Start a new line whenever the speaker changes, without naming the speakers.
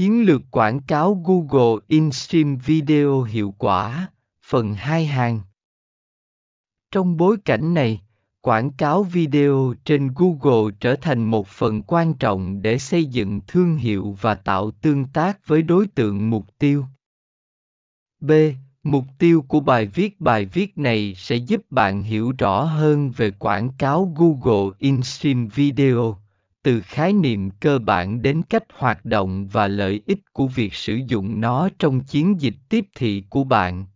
Chiến lược quảng cáo Google InStream Video hiệu quả, phần 2 hàng. Trong bối cảnh này, quảng cáo video trên Google trở thành một phần quan trọng để xây dựng thương hiệu và tạo tương tác với đối tượng mục tiêu. B. Mục tiêu của bài viết Bài viết này sẽ giúp bạn hiểu rõ hơn về quảng cáo Google InStream Video từ khái niệm cơ bản đến cách hoạt động và lợi ích của việc sử dụng nó trong chiến dịch tiếp thị của bạn.